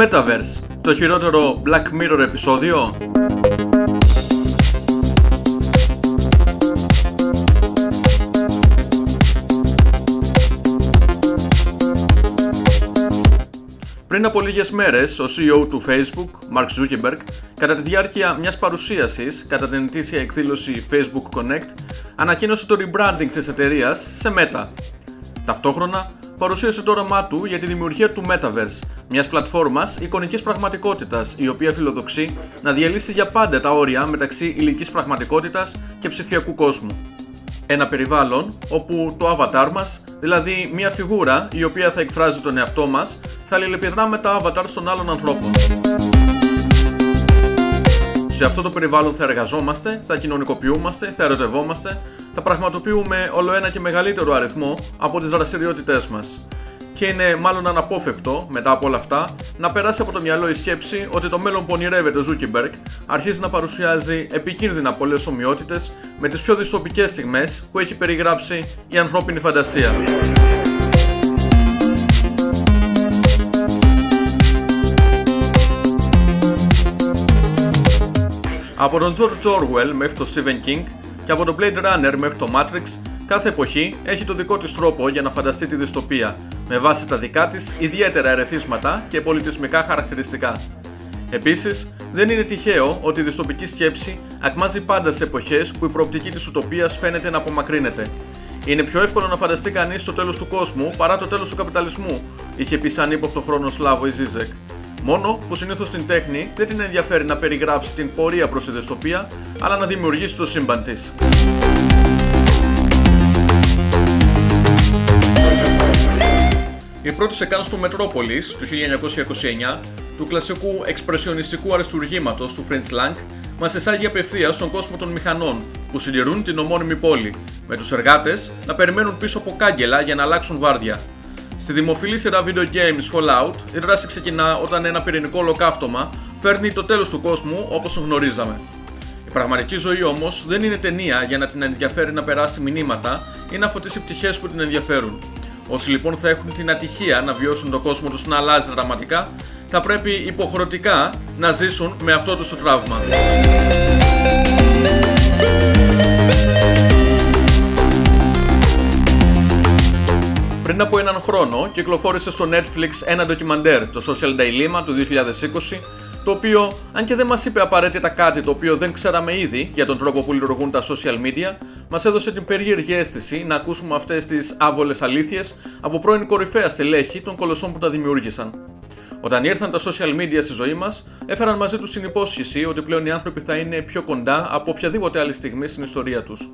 Metaverse, το χειρότερο Black Mirror επεισόδιο. Πριν από λίγες μέρες, ο CEO του Facebook, Mark Zuckerberg, κατά τη διάρκεια μιας παρουσίασης κατά την ετήσια εκδήλωση Facebook Connect, ανακοίνωσε το rebranding της εταιρείας σε Meta. Ταυτόχρονα, παρουσίασε το όραμά του για τη δημιουργία του Metaverse, μιας πλατφόρμας εικονικής πραγματικότητας, η οποία φιλοδοξεί να διαλύσει για πάντα τα όρια μεταξύ υλική πραγματικότητας και ψηφιακού κόσμου. Ένα περιβάλλον όπου το avatar μας, δηλαδή μια φιγούρα η οποία θα εκφράζει τον εαυτό μας, θα αλληλεπιδρά με τα avatar των άλλων ανθρώπων. Σε αυτό το περιβάλλον θα εργαζόμαστε, θα κοινωνικοποιούμαστε, θα ερωτευόμαστε, θα πραγματοποιούμε ολοένα και μεγαλύτερο αριθμό από τις δραστηριότητές μας και είναι μάλλον αναπόφευκτο μετά από όλα αυτά να περάσει από το μυαλό η σκέψη ότι το μέλλον που ονειρεύεται ο Ζούκεμπεργκ αρχίζει να παρουσιάζει επικίνδυνα πολλές ομοιότητες με τις πιο δυστοπικές στιγμές που έχει περιγράψει η ανθρώπινη φαντασία. Από τον George Orwell μέχρι τον Stephen King και από τον Blade Runner μέχρι το Matrix Κάθε εποχή έχει το δικό της τρόπο για να φανταστεί τη δυστοπία, με βάση τα δικά της ιδιαίτερα ερεθίσματα και πολιτισμικά χαρακτηριστικά. Επίσης, δεν είναι τυχαίο ότι η δυστοπική σκέψη ακμάζει πάντα σε εποχές που η προοπτική της ουτοπίας φαίνεται να απομακρύνεται. Είναι πιο εύκολο να φανταστεί κανείς το τέλος του κόσμου παρά το τέλος του καπιταλισμού, είχε πει σαν ύποπτο χρόνος Σλάβο η Ζίζεκ. Μόνο που συνήθως στην τέχνη δεν την ενδιαφέρει να περιγράψει την πορεία προς τη δυστοπία, αλλά να δημιουργήσει το σύμπαν της. Η πρώτη σεκάνς του Μετρόπολης του 1929, του κλασικού εξπρεσιονιστικού αριστουργήματος του French Lang, μας εισάγει απευθείας στον κόσμο των μηχανών που συντηρούν την ομώνυμη πόλη, με τους εργάτες να περιμένουν πίσω από κάγκελα για να αλλάξουν βάρδια. Στη δημοφιλή σειρά video games Fallout, η δράση ξεκινά όταν ένα πυρηνικό ολοκαύτωμα φέρνει το τέλος του κόσμου όπως γνωρίζαμε. Η πραγματική ζωή όμως δεν είναι ταινία για να την ενδιαφέρει να περάσει μηνύματα ή να φωτίσει πτυχές που την ενδιαφέρουν. Όσοι λοιπόν θα έχουν την ατυχία να βιώσουν τον κόσμο τους να αλλάζει δραματικά, θα πρέπει υποχρεωτικά να ζήσουν με αυτό το τραύμα. Πριν από έναν χρόνο κυκλοφόρησε στο Netflix ένα ντοκιμαντέρ, το Social Dilemma του 2020, το οποίο, αν και δεν μας είπε απαραίτητα κάτι το οποίο δεν ξέραμε ήδη για τον τρόπο που λειτουργούν τα social media, μας έδωσε την περίεργη αίσθηση να ακούσουμε αυτές τις άβολες αλήθειες από πρώην κορυφαία στελέχη των κολοσσών που τα δημιούργησαν. Όταν ήρθαν τα social media στη ζωή μας, έφεραν μαζί τους την υπόσχεση ότι πλέον οι άνθρωποι θα είναι πιο κοντά από οποιαδήποτε άλλη στιγμή στην ιστορία τους.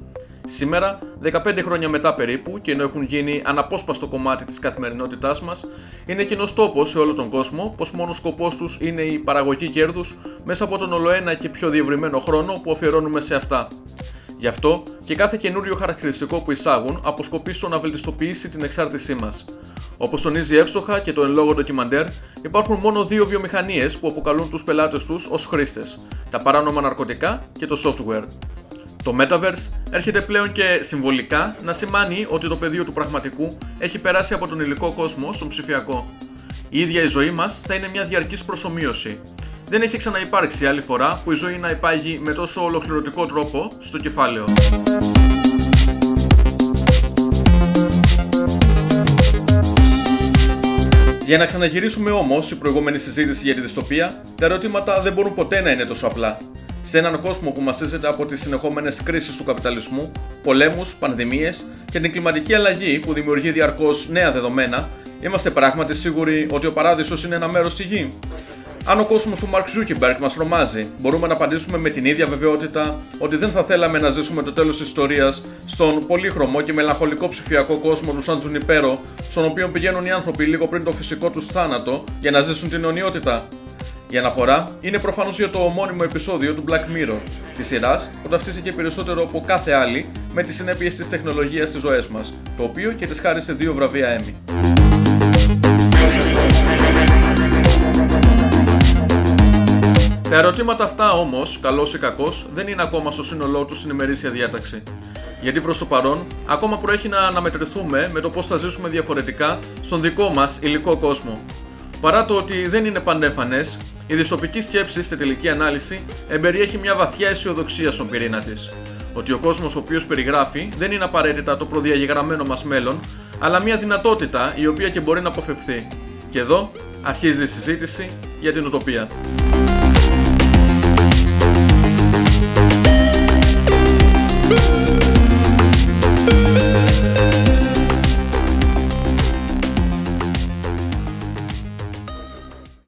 Σήμερα, 15 χρόνια μετά περίπου, και ενώ έχουν γίνει αναπόσπαστο κομμάτι της καθημερινότητάς μας, είναι κοινός τόπος σε όλο τον κόσμο πως μόνος σκοπός τους είναι η παραγωγή κέρδους μέσα από τον ολοένα και πιο διευρυμένο χρόνο που αφιερώνουμε σε αυτά. Γι' αυτό και κάθε καινούριο χαρακτηριστικό που εισάγουν αποσκοπεί στο να βελτιστοποιήσει την εξάρτησή μας. Όπως τονίζει εύστοχα και το εν λόγω ντοκιμαντέρ, υπάρχουν μόνο δύο βιομηχανίες που αποκαλούν τους πελάτες τους ως χρήστες: τα παράνομα ναρκωτικά και το software. Το Metaverse έρχεται πλέον και συμβολικά να σημάνει ότι το πεδίο του πραγματικού έχει περάσει από τον υλικό κόσμο στον ψηφιακό. Η ίδια η ζωή μας θα είναι μια διαρκής προσωμείωση. Δεν έχει ξαναυπάρξει άλλη φορά που η ζωή να υπάγει με τόσο ολοκληρωτικό τρόπο στο κεφάλαιο. Για να ξαναγυρίσουμε όμως η προηγούμενη συζήτηση για τη δυστοπία, τα ερωτήματα δεν μπορούν ποτέ να είναι τόσο απλά. Σε έναν κόσμο που μαστίζεται από τις συνεχόμενες κρίσεις του καπιταλισμού, πολέμους, πανδημίες και την κλιματική αλλαγή που δημιουργεί διαρκώς νέα δεδομένα, είμαστε πράγματι σίγουροι ότι ο παράδεισος είναι ένα μέρος στη γης. Αν ο κόσμος του Mark Zuckerberg μας τρομάζει, μπορούμε να απαντήσουμε με την ίδια βεβαιότητα ότι δεν θα θέλαμε να ζήσουμε το τέλος της ιστορίας στον πολύχρωμο και μελαγχολικό ψηφιακό κόσμο του Σαν Τζουνιπέρο, στον οποίο πηγαίνουν οι άνθρωποι λίγο πριν το φυσικό τους θάνατο για να ζήσουν την αιωνιότητα. Η αναφορά είναι προφανώς για το ομώνυμο επεισόδιο του Black Mirror, της σειρά που ταυτίστηκε περισσότερο από κάθε άλλη με τις συνέπειες της τεχνολογίας στις ζωές μας, το οποίο και τη χάρισε δύο βραβεία Emmy. Τα ερωτήματα αυτά όμως, καλός ή κακός, δεν είναι ακόμα στο σύνολό τους στην ημερήσια διάταξη. Γιατί προς το παρόν, ακόμα προέχει να αναμετρηθούμε με το πώς θα ζήσουμε διαφορετικά στον δικό μας υλικό κόσμο. Παρά το ότι δεν είναι παντέφανε, η δυσοπική σκέψη στη τελική ανάλυση εμπεριέχει μια βαθιά αισιοδοξία στον πυρήνα της. Ότι ο κόσμος ο οποίος περιγράφει δεν είναι απαραίτητα το προδιαγεγραμμένο μας μέλλον, αλλά μια δυνατότητα η οποία και μπορεί να αποφευθεί. Και εδώ αρχίζει η συζήτηση για την ουτοπία.